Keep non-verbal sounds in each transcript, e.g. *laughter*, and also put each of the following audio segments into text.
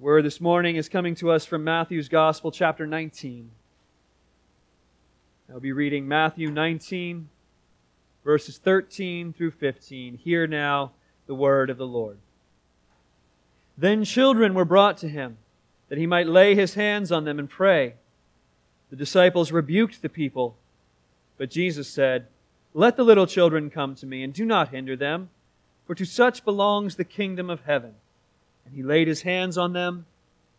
Word this morning is coming to us from Matthew's Gospel, chapter 19. I'll be reading Matthew 19, verses 13 through 15. Hear now the word of the Lord. Then children were brought to him, that he might lay his hands on them and pray. The disciples rebuked the people, but Jesus said, Let the little children come to me, and do not hinder them, for to such belongs the kingdom of heaven. And he laid his hands on them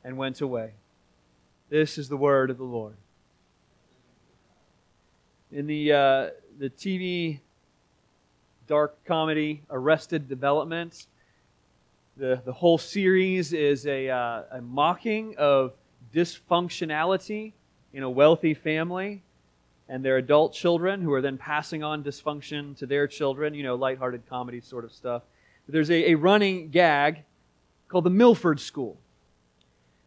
and went away. This is the word of the Lord. In the, uh, the TV dark comedy Arrested Development, the, the whole series is a, uh, a mocking of dysfunctionality in a wealthy family and their adult children who are then passing on dysfunction to their children, you know, lighthearted comedy sort of stuff. There's a, a running gag called the Milford School.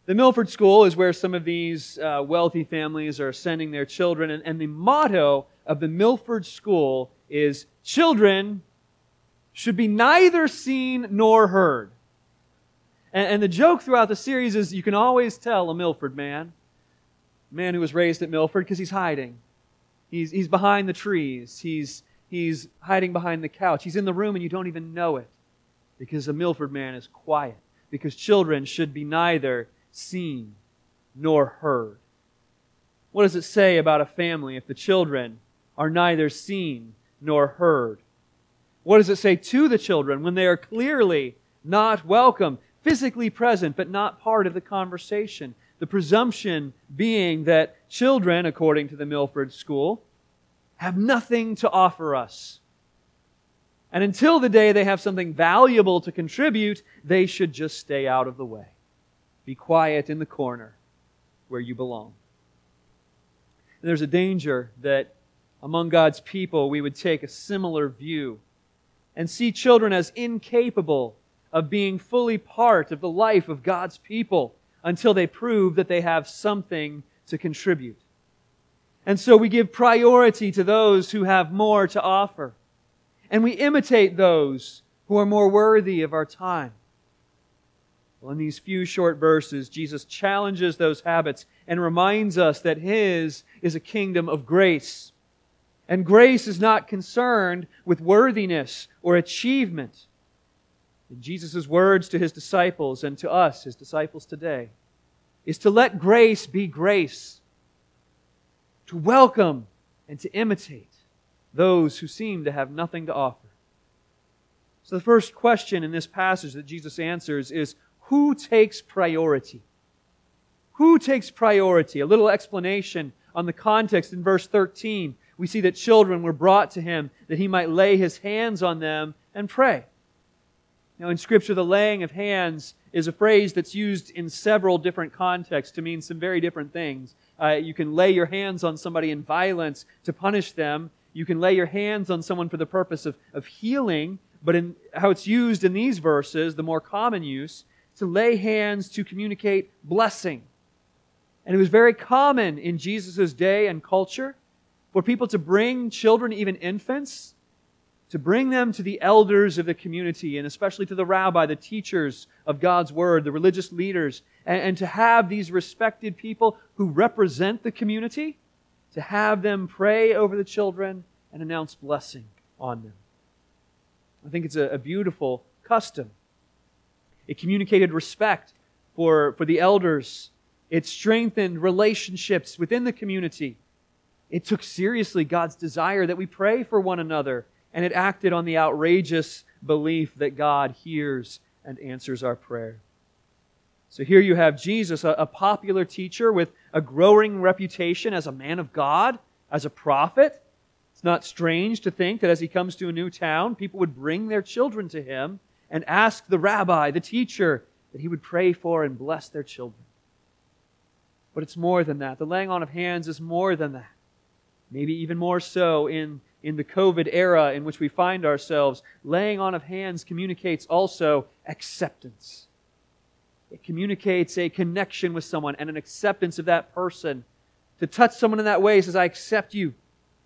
The Milford School is where some of these uh, wealthy families are sending their children, and, and the motto of the Milford School is children should be neither seen nor heard. And, and, the joke throughout the series is you can always tell a Milford man, man who was raised at Milford, because he's hiding. He's, he's behind the trees. He's, he's hiding behind the couch. He's in the room and you don't even know it because a Milford man is quiet because children should be neither seen nor heard. What does it say about a family if the children are neither seen nor heard? What does it say to the children when they are clearly not welcome, physically present, but not part of the conversation? The presumption being that children, according to the Milford School, have nothing to offer us. And until the day they have something valuable to contribute, they should just stay out of the way. Be quiet in the corner where you belong. And there's a danger that among God's people we would take a similar view and see children as incapable of being fully part of the life of God's people until they prove that they have something to contribute. And so we give priority to those who have more to offer and we imitate those who are more worthy of our time. Well, in these few short verses, Jesus challenges those habits and reminds us that His is a kingdom of grace. And grace is not concerned with worthiness or achievement. In Jesus' words to His disciples and to us, His disciples today, is to let grace be grace, to welcome and to imitate those who seem to have nothing to offer. So, the first question in this passage that Jesus answers is who takes priority? Who takes priority? A little explanation on the context in verse 13. We see that children were brought to him that he might lay his hands on them and pray. Now, in Scripture, the laying of hands is a phrase that's used in several different contexts to mean some very different things. Uh, you can lay your hands on somebody in violence to punish them, you can lay your hands on someone for the purpose of, of healing, but in how it's used in these verses, the more common use, to lay hands to communicate blessing. And it was very common in Jesus' day and culture for people to bring children, even infants, to bring them to the elders of the community, and especially to the rabbi, the teachers of God's word, the religious leaders, and, and to have these respected people who represent the community to have them pray over the children and announce blessing on them. I think it's a, a beautiful custom. It communicated respect for, for the elders. It strengthened relationships within the community. It took seriously God's desire that we pray for one another, and it acted on the outrageous belief that God hears and answers our prayer. So here you have Jesus, a, a, popular teacher with a growing reputation as a man of God, as a prophet. It's not strange to think that as he comes to a new town, people would bring their children to him and ask the rabbi, the teacher, that he would pray for and bless their children. But it's more than that. The laying on of hands is more than that. Maybe even more so in, in the COVID era in which we find ourselves. Laying on of hands communicates also acceptance it communicates a connection with someone and an acceptance of that person. To touch someone in that way says, I accept you.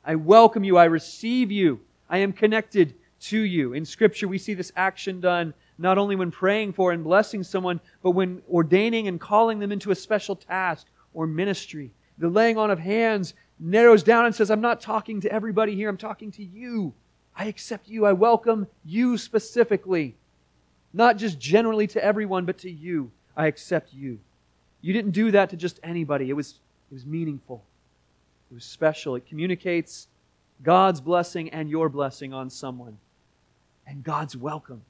I welcome you. I receive you. I am connected to you. In Scripture, we see this action done not only when praying for and blessing someone, but when ordaining and calling them into a special task or ministry. The laying on of hands narrows down and says, I'm not talking to everybody here, I'm talking to you. I accept you. I welcome you specifically. Not just generally to everyone, but to you. I accept you. You didn't do that to just anybody. It was, it was meaningful. It was special. It communicates God's blessing and your blessing on someone. And God's welcome.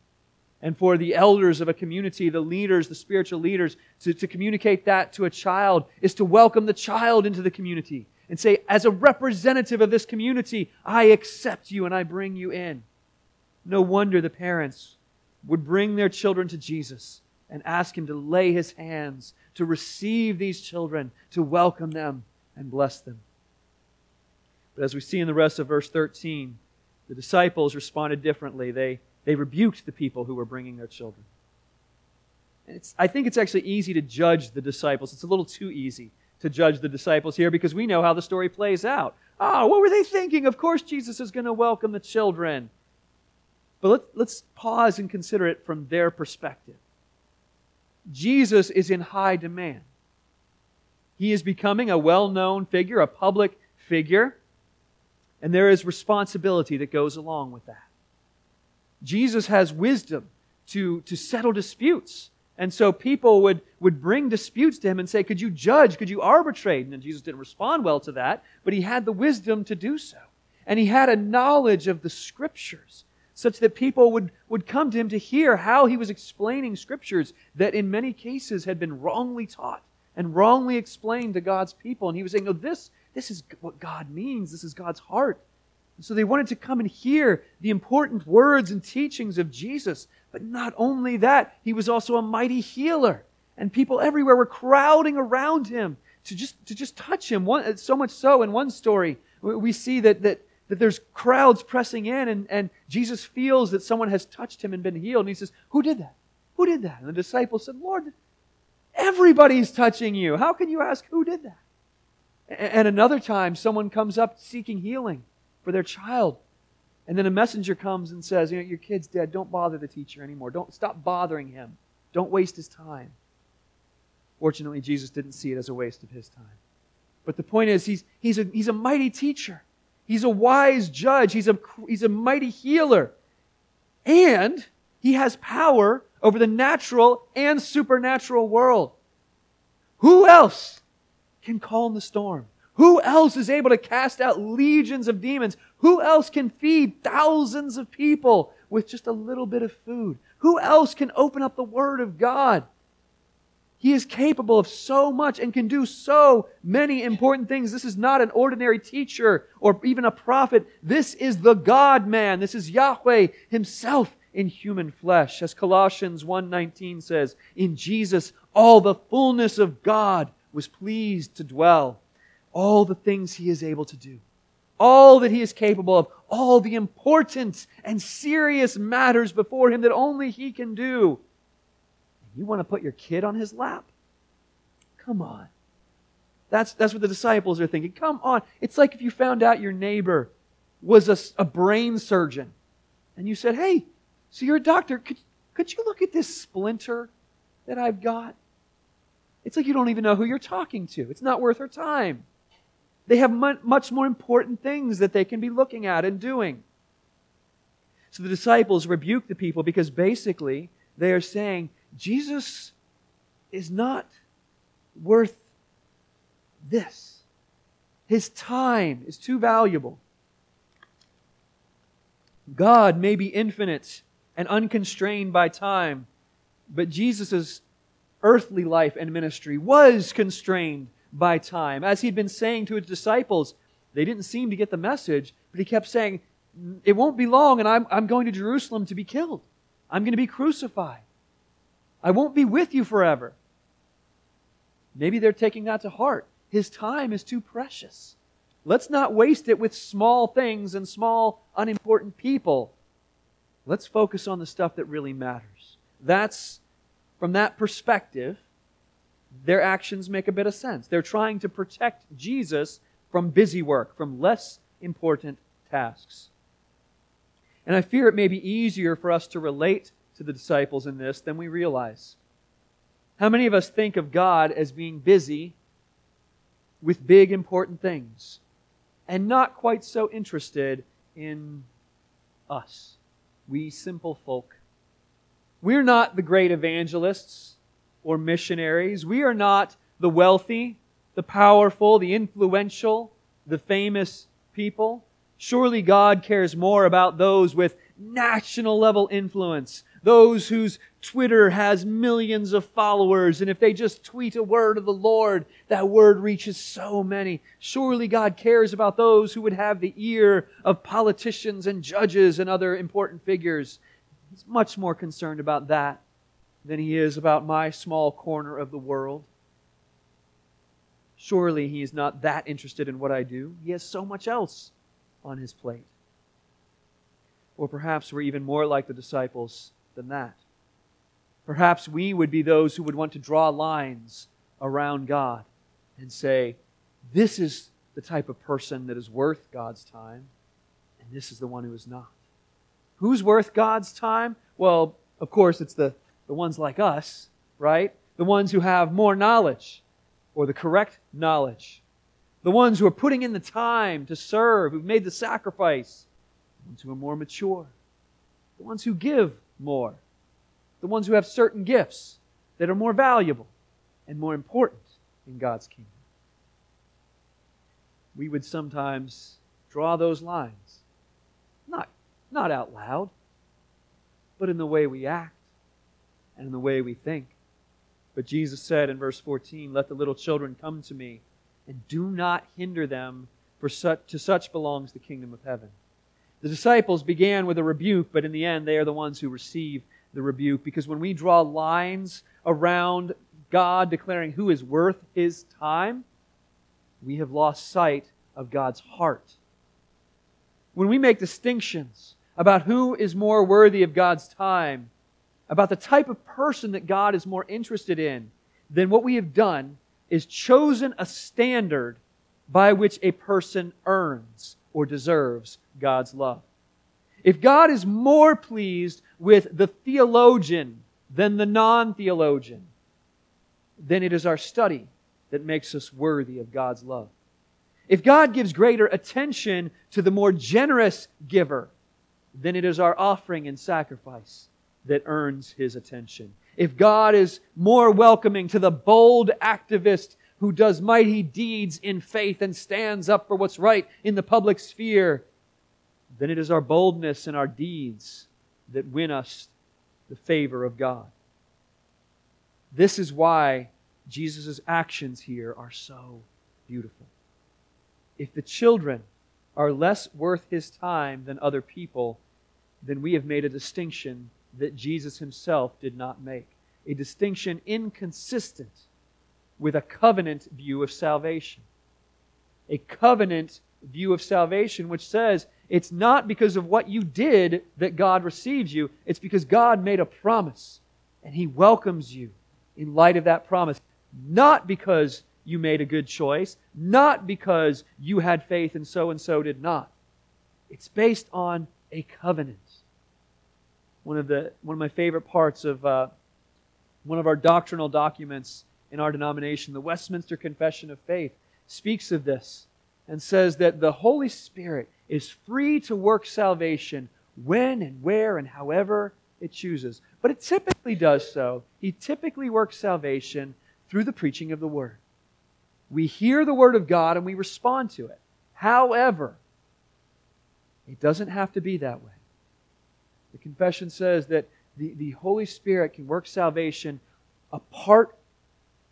And for the elders of a community, the leaders, the spiritual leaders, to, to communicate that to a child is to welcome the child into the community and say, as a representative of this community, I accept you and I bring you in. No wonder the parents would bring their children to Jesus and ask him to lay his hands, to receive these children, to welcome them and bless them. But as we see in the rest of verse 13, the disciples responded differently. They, they rebuked the people who were bringing their children. It's, I think it's actually easy to judge the disciples. It's a little too easy to judge the disciples here because we know how the story plays out. Ah, oh, what were they thinking? Of course, Jesus is going to welcome the children. But let's, let's pause and consider it from their perspective. Jesus is in high demand. He is becoming a well known figure, a public figure, and there is responsibility that goes along with that. Jesus has wisdom to, to settle disputes. And so people would, would bring disputes to him and say, Could you judge? Could you arbitrate? And Jesus didn't respond well to that, but he had the wisdom to do so. And he had a knowledge of the scriptures such that people would, would come to him to hear how he was explaining scriptures that in many cases had been wrongly taught and wrongly explained to God's people. And he was saying, No, this, this is what God means. This is God's heart. And so they wanted to come and hear the important words and teachings of Jesus. But not only that, he was also a mighty healer. And people everywhere were crowding around him to just, to just touch him. One, so much so, in one story, we see that, that, that there's crowds pressing in, and, and Jesus feels that someone has touched him and been healed. And he says, Who did that? Who did that? And the disciples said, Lord, everybody's touching you. How can you ask who did that? And another time, someone comes up seeking healing for their child. And then a messenger comes and says, you know, your kid's dead. Don't bother the teacher anymore. Don't stop bothering him. Don't waste his time. Fortunately, Jesus didn't see it as a waste of his time. But the point is, he's, he's, a, he's a mighty teacher. He's a wise judge. He's a, he's a mighty healer. And he has power over the natural and supernatural world. Who else can calm the storm? Who else is able to cast out legions of demons? Who else can feed thousands of people with just a little bit of food? Who else can open up the Word of God? He is capable of so much and can do so many important things. This is not an ordinary teacher or even a prophet. This is the God man. This is Yahweh himself in human flesh. As Colossians 1:19 says, in Jesus all the fullness of God was pleased to dwell all the things he is able to do, all that he is capable of, all the important and serious matters before him that only he can do. You want to put your kid on his lap? Come on. That's, that's what the disciples are thinking. Come on. It's like if you found out your neighbor was a, a brain surgeon and you said, Hey, so you're a doctor. Could, could you look at this splinter that I've got? It's like you don't even know who you're talking to. It's not worth her time. They have much more important things that they can be looking at and doing. So the disciples rebuke the people because basically they are saying, Jesus is not worth this. His time is too valuable. God may be infinite and unconstrained by time, but Jesus' earthly life and ministry was constrained by time. As he'd been saying to his disciples, they didn't seem to get the message, but he kept saying, It won't be long, and I'm, I'm going to Jerusalem to be killed. I'm going to be crucified. I won't be with you forever. Maybe they're taking that to heart. His time is too precious. Let's not waste it with small things and small, unimportant people. Let's focus on the stuff that really matters. That's, from that perspective, their actions make a bit of sense. They're trying to protect Jesus from busy work, from less important tasks. And I fear it may be easier for us to relate to the disciples in this than we realize. How many of us think of God as being busy with big, important things and not quite so interested in us, we simple folk? We're not the great evangelists or missionaries. We are not the wealthy, the powerful, the influential, the famous people. Surely God cares more about those with national level influence, those whose Twitter has millions of followers, and if they just tweet a word of the Lord, that word reaches so many. Surely God cares about those who would have the ear of politicians and judges and other important figures. He's much more concerned about that than he is about my small corner of the world. Surely he is not that interested in what I do. He has so much else on his plate. Or perhaps we're even more like the disciples than that. Perhaps we would be those who would want to draw lines around God and say, this is the type of person that is worth God's time, and this is the one who is not. Who's worth God's time? Well, of course, it's the, the ones like us, right? The ones who have more knowledge or the correct knowledge. The ones who are putting in the time to serve, who've made the sacrifice. The ones who are more mature. The ones who give more. The ones who have certain gifts that are more valuable and more important in God's kingdom. We would sometimes draw those lines. Not not out loud, but in the way we act and in the way we think. But Jesus said in verse 14, Let the little children come to me, and do not hinder them, for such, to such belongs the kingdom of heaven. The disciples began with a rebuke, but in the end, they are the ones who receive the rebuke. Because when we draw lines around God declaring who is worth his time, we have lost sight of God's heart. When we make distinctions about who is more worthy of God's time, about the type of person that God is more interested in, then what we have done is chosen a standard by which a person earns or deserves God's love. If God is more pleased with the theologian than the non theologian, then it is our study that makes us worthy of God's love. If God gives greater attention to the more generous giver, then it is our offering and sacrifice that earns his attention. If God is more welcoming to the bold activist who does mighty deeds in faith and stands up for what's right in the public sphere, then it is our boldness and our deeds that win us the favor of God. This is why Jesus' actions here are so beautiful. If the children are less worth his time than other people, then we have made a distinction that Jesus himself did not make. A distinction inconsistent with a covenant view of salvation. A covenant view of salvation which says it's not because of what you did that God receives you, it's because God made a promise and he welcomes you in light of that promise. Not because you made a good choice, not because you had faith and so and so did not. It's based on a covenant one of the one of my favorite parts of uh, one of our doctrinal documents in our denomination, the Westminster Confession of Faith, speaks of this and says that the Holy Spirit is free to work salvation when and where and however it chooses. But it typically does so. He typically works salvation through the preaching of the Word. We hear the Word of God and we respond to it. However, it doesn't have to be that way. The confession says that the, the Holy Spirit can work salvation apart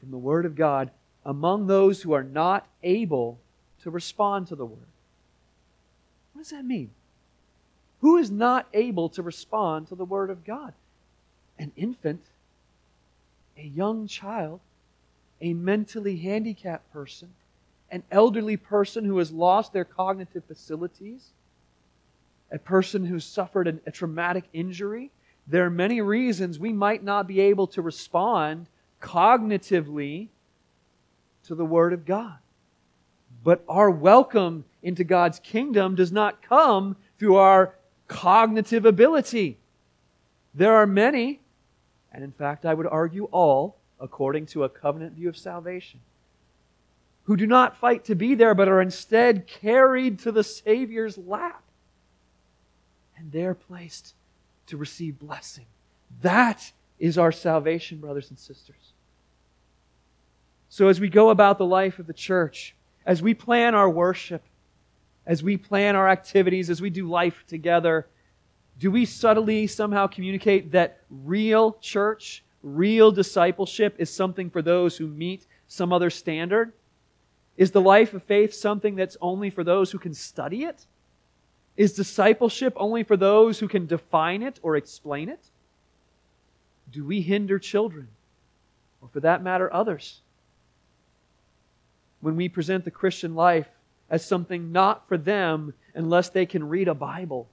from the Word of God among those who are not able to respond to the Word. What does that mean? Who is not able to respond to the Word of God? An infant, a young child, a mentally handicapped person, an elderly person who has lost their cognitive facilities, a person who suffered an, a traumatic injury, there are many reasons we might not be able to respond cognitively to the Word of God. But our welcome into God's kingdom does not come through our cognitive ability. There are many, and in fact, I would argue all, according to a covenant view of salvation, who do not fight to be there, but are instead carried to the Savior's lap. And they're placed to receive blessing. That is our salvation, brothers and sisters. So, as we go about the life of the church, as we plan our worship, as we plan our activities, as we do life together, do we subtly somehow communicate that real church, real discipleship is something for those who meet some other standard? Is the life of faith something that's only for those who can study it? Is discipleship only for those who can define it or explain it? Do we hinder children, or for that matter, others, when we present the Christian life as something not for them unless they can read a Bible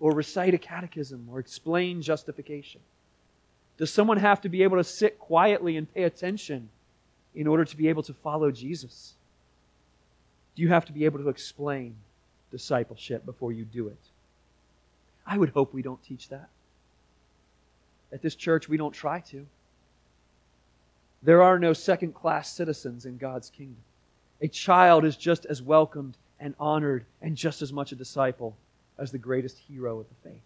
or recite a catechism or explain justification? Does someone have to be able to sit quietly and pay attention in order to be able to follow Jesus? Do you have to be able to explain discipleship before you do it? I would hope we don't teach that. At this church, we don't try to. There are no second class citizens in God's kingdom. A child is just as welcomed and honored and just as much a disciple as the greatest hero of the faith.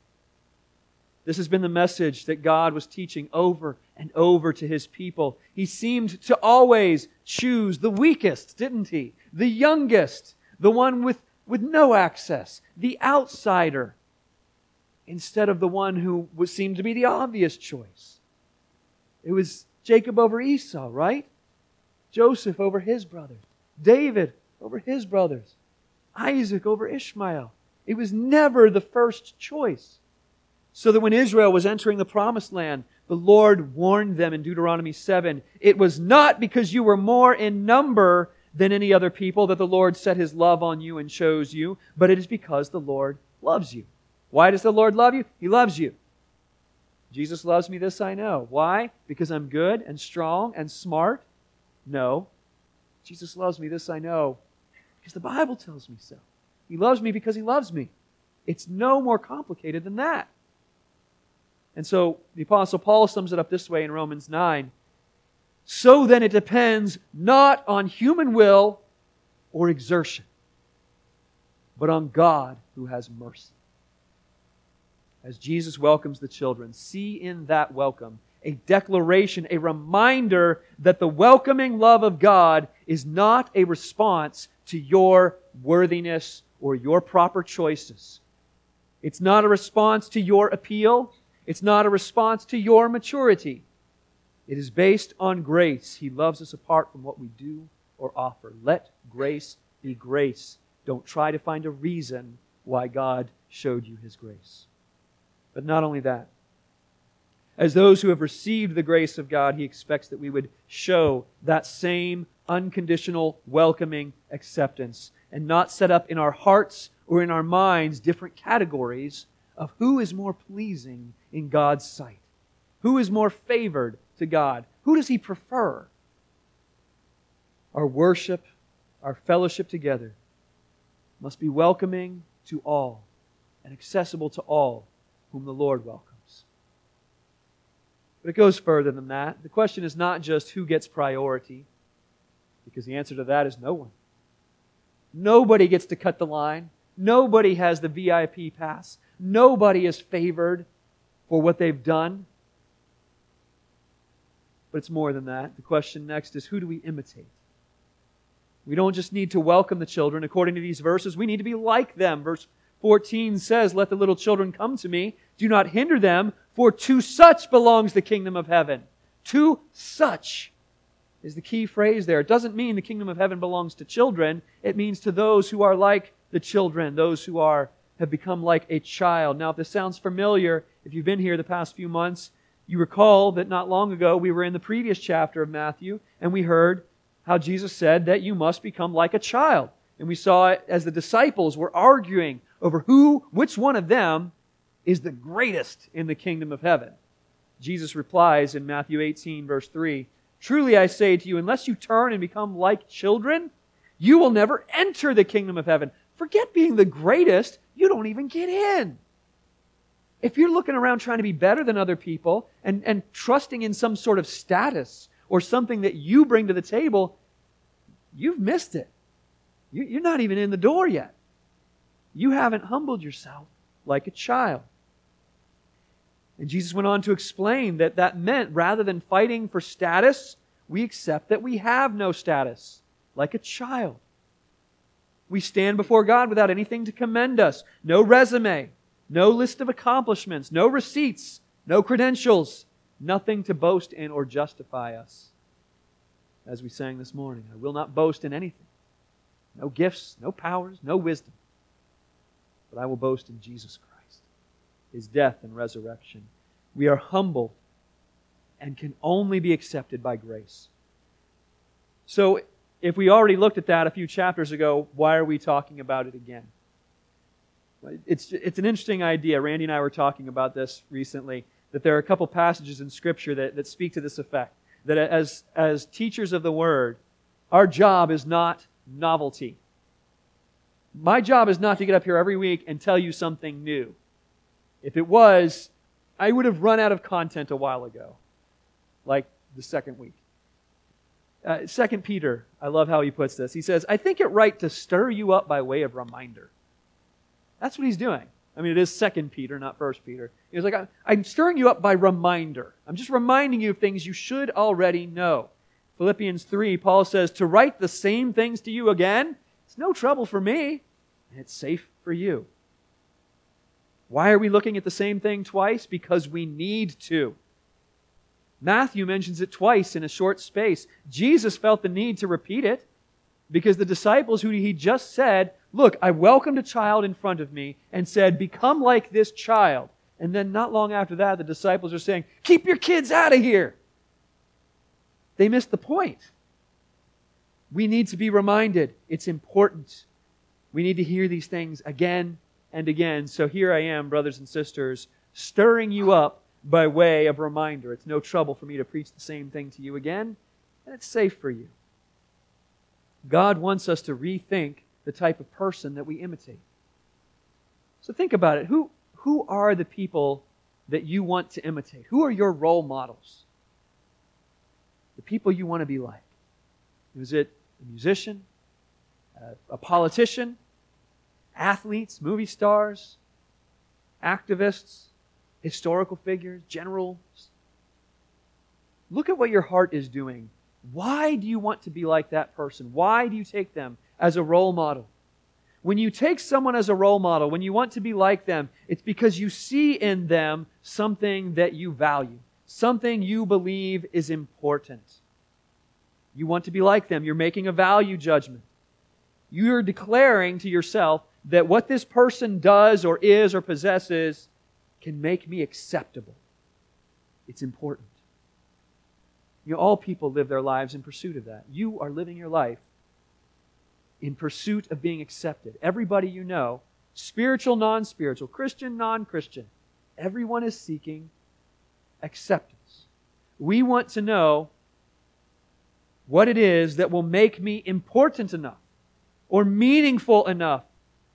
This has been the message that God was teaching over and over to his people. He seemed to always choose the weakest, didn't he? The youngest, the one with, with no access, the outsider, instead of the one who seemed to be the obvious choice. It was Jacob over Esau, right? Joseph over his brothers. David over his brothers. Isaac over Ishmael. It was never the first choice. So that when Israel was entering the promised land, the Lord warned them in Deuteronomy 7 it was not because you were more in number than any other people that the Lord set his love on you and chose you, but it is because the Lord loves you. Why does the Lord love you? He loves you. Jesus loves me, this I know. Why? Because I'm good and strong and smart? No. Jesus loves me, this I know. Because the Bible tells me so. He loves me because he loves me. It's no more complicated than that. And so the Apostle Paul sums it up this way in Romans 9. So then it depends not on human will or exertion, but on God who has mercy as Jesus welcomes the children, see in that welcome a declaration, a reminder that the welcoming love of God is not a response to your worthiness or your proper choices. It's not a response to your appeal. It's not a response to your maturity. It is based on grace. He loves us apart from what we do or offer. Let grace be grace. Don't try to find a reason why God showed you his grace. But not only that, as those who have received the grace of God, He expects that we would show that same unconditional, welcoming acceptance and not set up in our hearts or in our minds different categories of who is more pleasing in God's sight, who is more favored to God, who does He prefer. Our worship, our fellowship together must be welcoming to all and accessible to all whom the Lord welcomes. But it goes further than that. The question is not just who gets priority, because the answer to that is no one. Nobody gets to cut the line. Nobody has the VIP pass. Nobody is favored for what they've done. But it's more than that. The question next is who do we imitate? We don't just need to welcome the children according to these verses, we need to be like them. Verse 14 says, Let the little children come to me. Do not hinder them, for to such belongs the kingdom of heaven. To such is the key phrase there. It doesn't mean the kingdom of heaven belongs to children. It means to those who are like the children, those who are have become like a child. Now, if this sounds familiar, if you've been here the past few months, you recall that not long ago we were in the previous chapter of Matthew and we heard how Jesus said that you must become like a child. And we saw it as the disciples were arguing over who, which one of them is the greatest in the kingdom of heaven. Jesus replies in Matthew 18, verse 3 Truly I say to you, unless you turn and become like children, you will never enter the kingdom of heaven. Forget being the greatest, you don't even get in. if you're looking around trying to be better than other people and, and trusting in some sort of status or something that you bring to the table, you've missed it. You're not even in the door yet. You haven't humbled yourself like a child. And Jesus went on to explain that that meant rather than fighting for status, we accept that we have no status, like a child. We stand before God without anything to commend us no resume, no list of accomplishments, no receipts, no credentials, nothing to boast in or justify us. As we sang this morning, I will not boast in anything. No gifts, no powers, no wisdom. But I will boast in Jesus Christ, his death and resurrection. We are humble and can only be accepted by grace. So, if we already looked at that a few chapters ago, why are we talking about it again? It's, it's an interesting idea. Randy and I were talking about this recently, that there are a couple passages in Scripture that, that speak to this effect. That as, as teachers of the Word, our job is not novelty. My job is not to get up here every week and tell you something new. If it was, I would have run out of content a while ago, like the second week. Uh, second Peter, I love how he puts this. He says, I think it right to stir you up by way of reminder. That's what he's doing. I mean, it is Second Peter, not First Peter. He's like, I'm stirring you up by reminder. I'm just reminding you of things you should already know. Philippians 3, Paul says, To write the same things to you again, it's no trouble for me, and it's safe for you. Why are we looking at the same thing twice? Because we need to. Matthew mentions it twice in a short space. Jesus felt the need to repeat it because the disciples who he just said, Look, I welcomed a child in front of me and said, Become like this child. And then not long after that, the disciples are saying, Keep your kids out of here. They missed the point. We need to be reminded it's important. We need to hear these things again and again. So here I am, brothers and sisters, stirring you up by way of reminder. It's no trouble for me to preach the same thing to you again, and it's safe for you. God wants us to rethink the type of person that we imitate. So think about it. Who, who are the people that you want to imitate? Who are your role models? the people you want to be like? Is it a musician, a politician, athletes, movie stars, activists, historical figures, generals? Look at what your heart is doing. Why do you want to be like that person? Why do you take them as a role model? When you take someone as a role model, when you want to be like them, it's because you see in them something that you value something you believe is important. You want to be like them. You're making a value judgment. You're declaring to yourself that what this person does or is or possesses can make me acceptable. It's important. You know, all people live their lives in pursuit of that. You are living your life in pursuit of being accepted. Everybody you know, spiritual, non spiritual, Christian, non Christian, everyone is seeking acceptance. We want to know what it is that will make me important enough, or meaningful enough,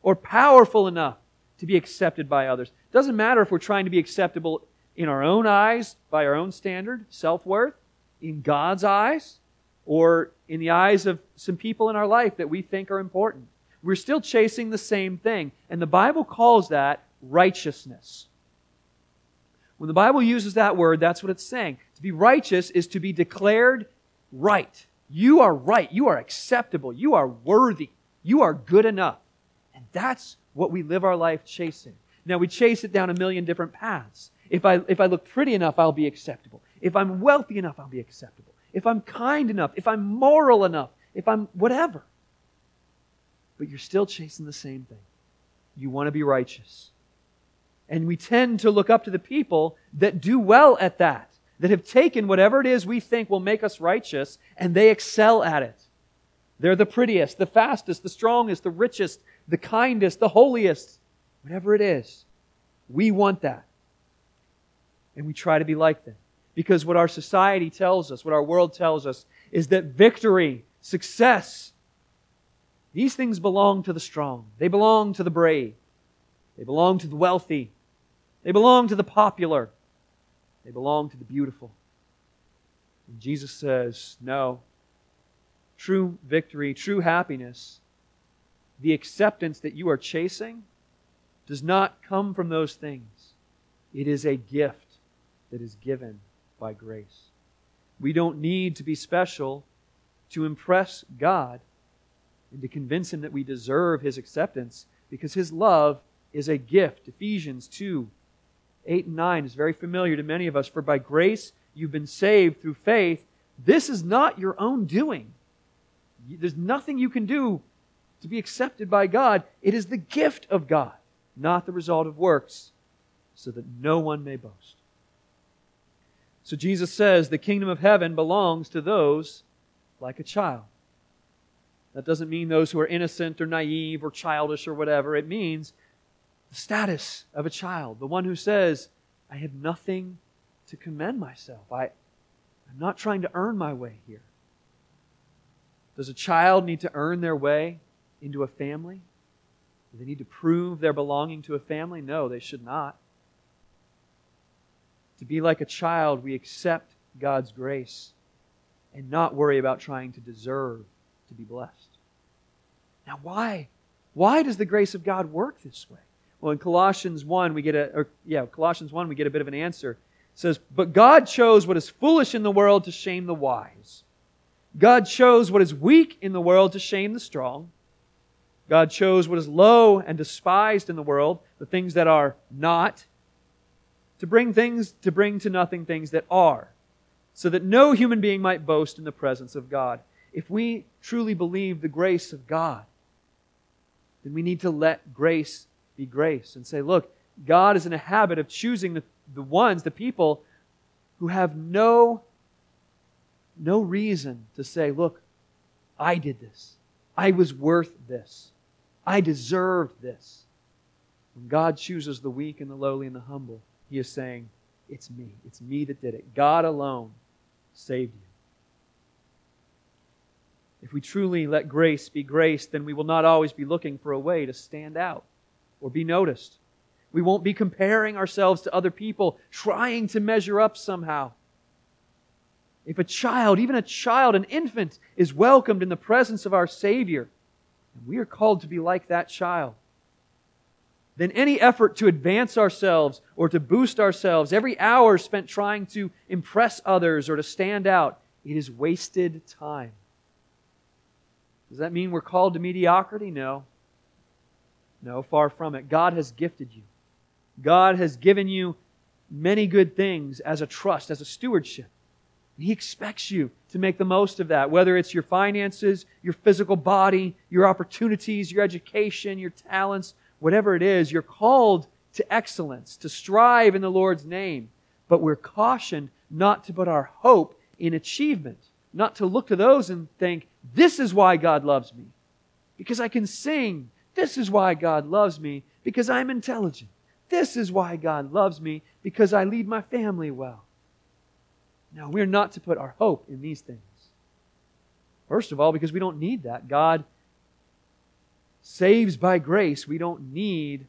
or powerful enough to be accepted by others. It doesn't matter if we're trying to be acceptable in our own eyes, by our own standard, self worth, in God's eyes, or in the eyes of some people in our life that we think are important. We're still chasing the same thing. And the Bible calls that righteousness. When the Bible uses that word, that's what it's saying. To be righteous is to be declared right. You are right. You are acceptable. You are worthy. You are good enough. And that's what we live our life chasing. Now, we chase it down a million different paths. If I, if I look pretty enough, I'll be acceptable. If I'm wealthy enough, I'll be acceptable. If I'm kind enough, if I'm moral enough, if I'm whatever. But you're still chasing the same thing. You want to be righteous. And we tend to look up to the people that do well at that, that have taken whatever it is we think will make us righteous, and they excel at it. They're the prettiest, the fastest, the strongest, the richest, the kindest, the holiest, whatever it is. We want that. And we try to be like them. Because what our society tells us, what our world tells us, is that victory, success, these things belong to the strong. They belong to the brave. They belong to the wealthy. They belong to the popular. They belong to the beautiful. And Jesus says, no. True victory, true happiness, the acceptance that you are chasing does not come from those things. It is a gift that is given by grace. We don't need to be special to impress God and to convince Him that we deserve His acceptance because His love is a gift. Ephesians 2 8 and 9 is very familiar to many of us. For by grace you've been saved through faith. This is not your own doing. There's nothing you can do to be accepted by God. It is the gift of God, not the result of works, so that no one may boast. So Jesus says the kingdom of heaven belongs to those like a child. That doesn't mean those who are innocent or naive or childish or whatever. It means the status of a child, the one who says, I have nothing to commend myself. I, I'm not trying to earn my way here. Does a child need to earn their way into a family? Do they need to prove their belonging to a family? No, they should not. To be like a child, we accept God's grace and not worry about trying to deserve to be blessed. Now, why? Why does the grace of God work this way? Well, in Colossians 1, we get a, or, yeah, Colossians 1, we get a bit of an answer. It says, But God chose what is foolish in the world to shame the wise. God chose what is weak in the world to shame the strong. God chose what is low and despised in the world, the things that are not, to bring things, to bring to nothing things that are, so that no human being might boast in the presence of God. If we truly believe the grace of God, then we need to let grace be grace and say, look, God is in a habit of choosing the, the ones, the people who have no, no reason to say, look, I did this. I was worth this. I deserved this. When God chooses the weak and the lowly and the humble, He is saying, It's me. It's me that did it. God alone saved you. If we truly let grace be grace, then we will not always be looking for a way to stand out or be noticed. We won't be comparing ourselves to other people, trying to measure up somehow. If a child, even a child, an infant, is welcomed in the presence of our Savior, and we are called to be like that child, then any effort to advance ourselves or to boost ourselves, every hour spent trying to impress others or to stand out, it is wasted time. Does that mean we're called to mediocrity? No. No, far from it. God has gifted you. God has given you many good things as a trust, as a stewardship. He expects you to make the most of that, whether it's your finances, your physical body, your opportunities, your education, your talents, whatever it is. You're called to excellence, to strive in the Lord's name. But we're cautioned not to put our hope in achievement, not to look to those and think, this is why God loves me. Because I can sing, this is why God loves me, because I'm intelligent. This is why God loves me, because I lead my family well. Now, we're not to put our hope in these things. First of all, because we don't need that. God saves by grace. We don't need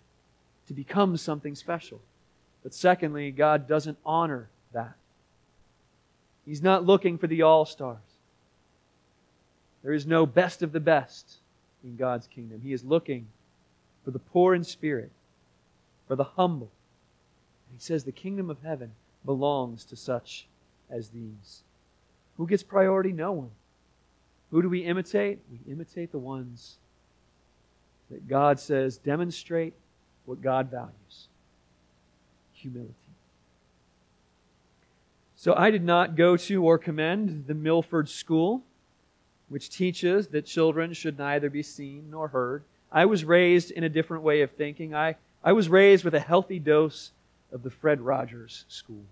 to become something special. But secondly, God doesn't honor that. He's not looking for the all stars. There is no best of the best in God's kingdom. He is looking for the poor in spirit, for the humble. And he says the kingdom of heaven belongs to such as these. Who gets priority? No one. Who do we imitate? We imitate the ones that God says demonstrate what God values humility. So I did not go to or commend the Milford School which teaches that children should neither be seen nor heard. I was raised in a different way of thinking. I, I was raised with a healthy dose of the Fred Rogers school.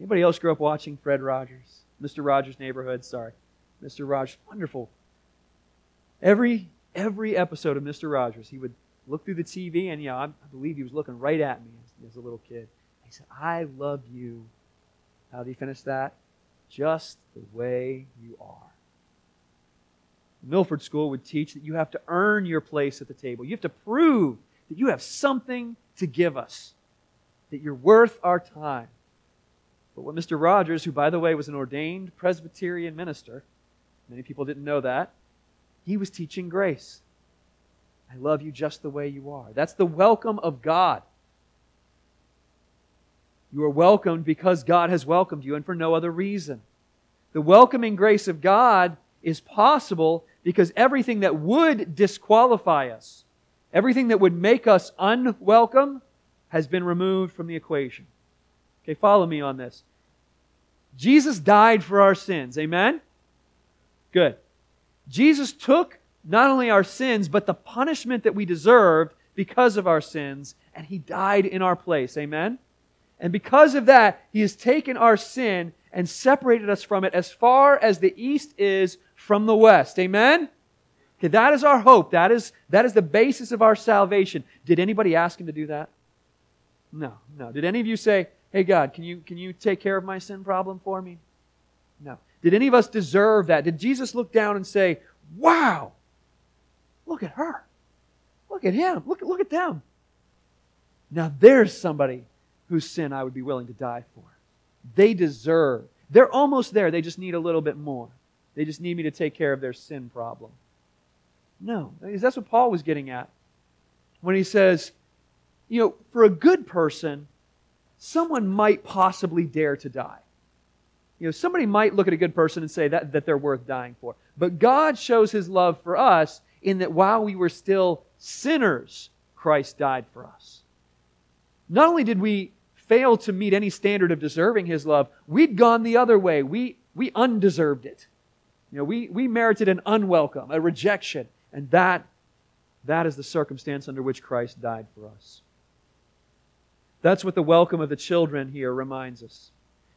Anybody else grew up watching Fred Rogers? Mr. Rogers' Neighborhood, sorry. Mr. Rogers, wonderful. Every every episode of Mr. Rogers, he would look through the TV, and yeah, I, I believe he was looking right at me as, as a little kid. He said, "I love you." How did he finish that? Just the way you are. Milford School would teach that you have to earn your place at the table. You have to prove that you have something to give us. that you're worth our time. But what Mr. Rogers, who, by the way, was an ordained Presbyterian minister, many people didn't know that, he was teaching grace. I love you just the way you are. That's the welcome of God. You are welcomed because God has welcomed you and for no other reason. The welcoming grace of God is possible because everything that would disqualify us, everything that would make us unwelcome, has been removed from the equation. Okay, follow me on this. Jesus died for our sins. Amen? Good. Jesus took not only our sins, but the punishment that we deserved because of our sins, and he died in our place. Amen? And because of that, he has taken our sin and separated us from it as far as the east is from the west. Amen? Okay, that is our hope. That is, that is the basis of our salvation. Did anybody ask him to do that? No, no. Did any of you say, hey, God, can you, can you take care of my sin problem for me? No. Did any of us deserve that? Did Jesus look down and say, wow, look at her. Look at him. Look, look at them. Now there's somebody whose sin I would be willing to die for. They deserve. They're almost there. They just need a little bit more. They just need me to take care of their sin problem. No, that's what Paul was getting at when he says, you know, for a good person, someone might possibly dare to die. You know, somebody might look at a good person and say that, that they're worth dying for. But God shows his love for us in that while we were still sinners, Christ died for us. Not only did we fail to meet any standard of deserving his love, we'd gone the other way. We, we undeserved it. You know, we, we merited an unwelcome, a rejection. And that, that is the circumstance under which Christ died for us. That's what the welcome of the children here reminds us.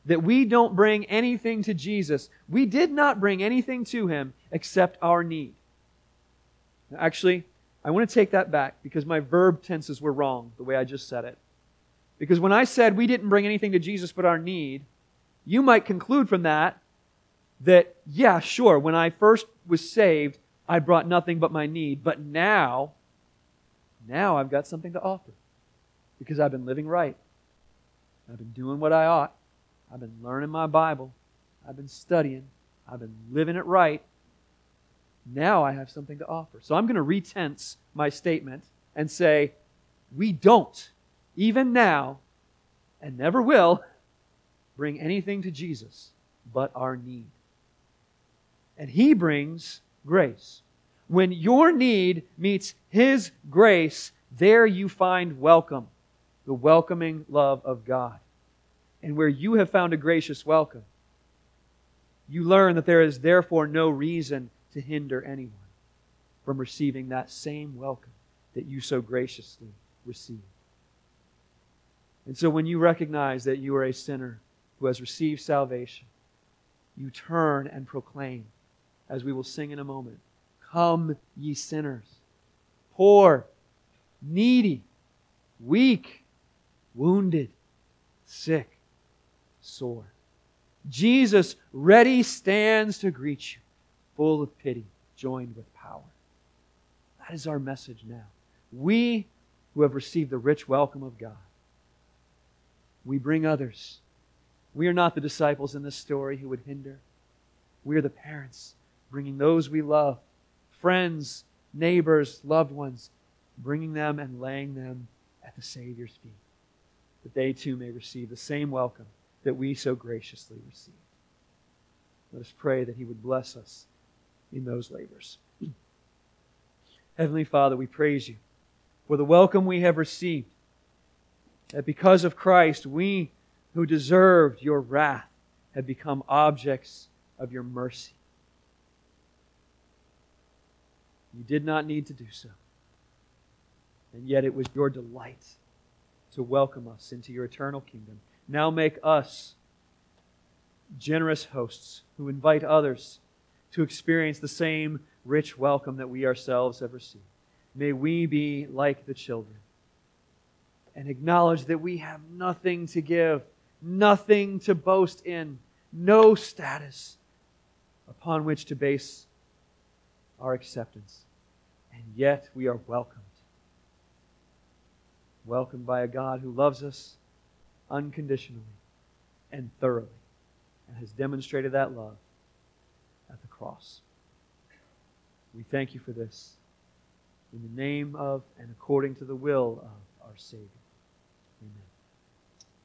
That we don't bring anything to Jesus. We did not bring anything to him except our need. Actually, I want to take that back because my verb tenses were wrong the way I just said it. Because when I said we didn't bring anything to Jesus but our need, you might conclude from that that, yeah, sure, when I first was saved, I brought nothing but my need. But now, now I've got something to offer because I've been living right. I've been doing what I ought. I've been learning my Bible. I've been studying. I've been living it right. Now I have something to offer. So I'm going to retense my statement and say, we don't even now, and never will, bring anything to Jesus but our need. And He brings grace. When your need meets His grace, there you find welcome, the welcoming love of God. And where you have found a gracious welcome, you learn that there is therefore no reason to hinder anyone from receiving that same welcome that you so graciously received. And so when you recognize that you are a sinner who has received salvation, you turn and proclaim, as we will sing in a moment Come, ye sinners, poor, needy, weak, wounded, sick, sore. Jesus ready stands to greet you, full of pity, joined with power. That is our message now. We who have received the rich welcome of God we bring others. We are not the disciples in this story who would hinder. We are the parents bringing those we love, friends, neighbors, loved ones, bringing them and laying them at the Savior's feet, that they too may receive the same welcome that we so graciously receive. Let us pray that He would bless us in those labors. *clears throat* Heavenly Father, we praise you for the welcome we have received that because of Christ, we who deserved your wrath have become objects of your mercy. You did not need to do so. And yet it was your delight to welcome us into your eternal kingdom. Now make us generous hosts who invite others to experience the same rich welcome that we ourselves have received. May we be like the children and acknowledge that we have nothing to give, nothing to boast in, no status upon which to base our acceptance. And yet we are welcomed. Welcomed by a God who loves us unconditionally and thoroughly and has demonstrated that love at the cross. We thank you for this. In the name of and according to the will of our Savior.